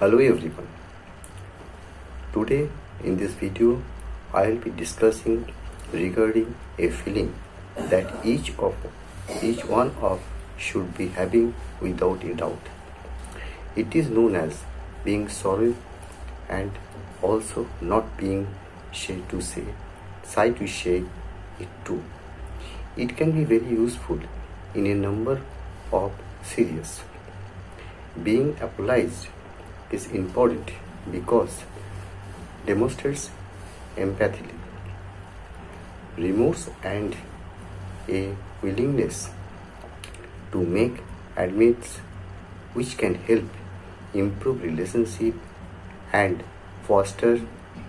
Hello everyone. Today in this video I will be discussing regarding a feeling that each of each one of should be having without a doubt. It is known as being sorry and also not being shy to say, shy to say it too. It can be very useful in a number of serious. Being apologized is important because demonstrates empathy, remorse and a willingness to make admits which can help improve relationship and foster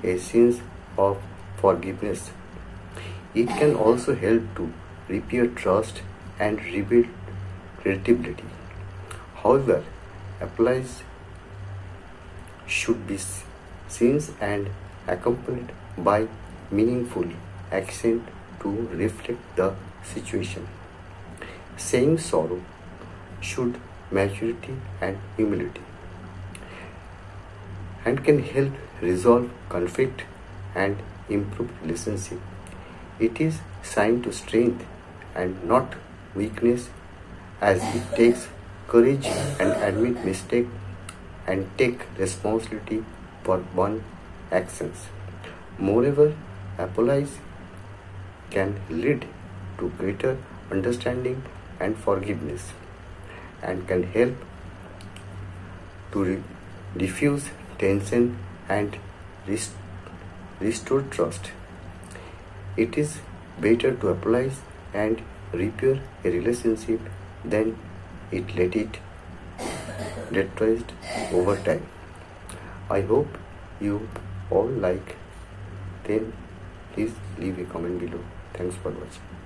a sense of forgiveness. It can also help to repair trust and rebuild credibility. However, applies should be seen and accompanied by meaningful action to reflect the situation. Saying sorrow should maturity and humility and can help resolve conflict and improve relationship. It is sign to strength and not weakness as it takes courage and admit mistake and take responsibility for one actions. Moreover, apologize can lead to greater understanding and forgiveness and can help to re- diffuse tension and rest- restore trust. It is better to apologize and repair a relationship than it let it deteriorate over time. I hope you all like. them. please leave a comment below. Thanks for watching.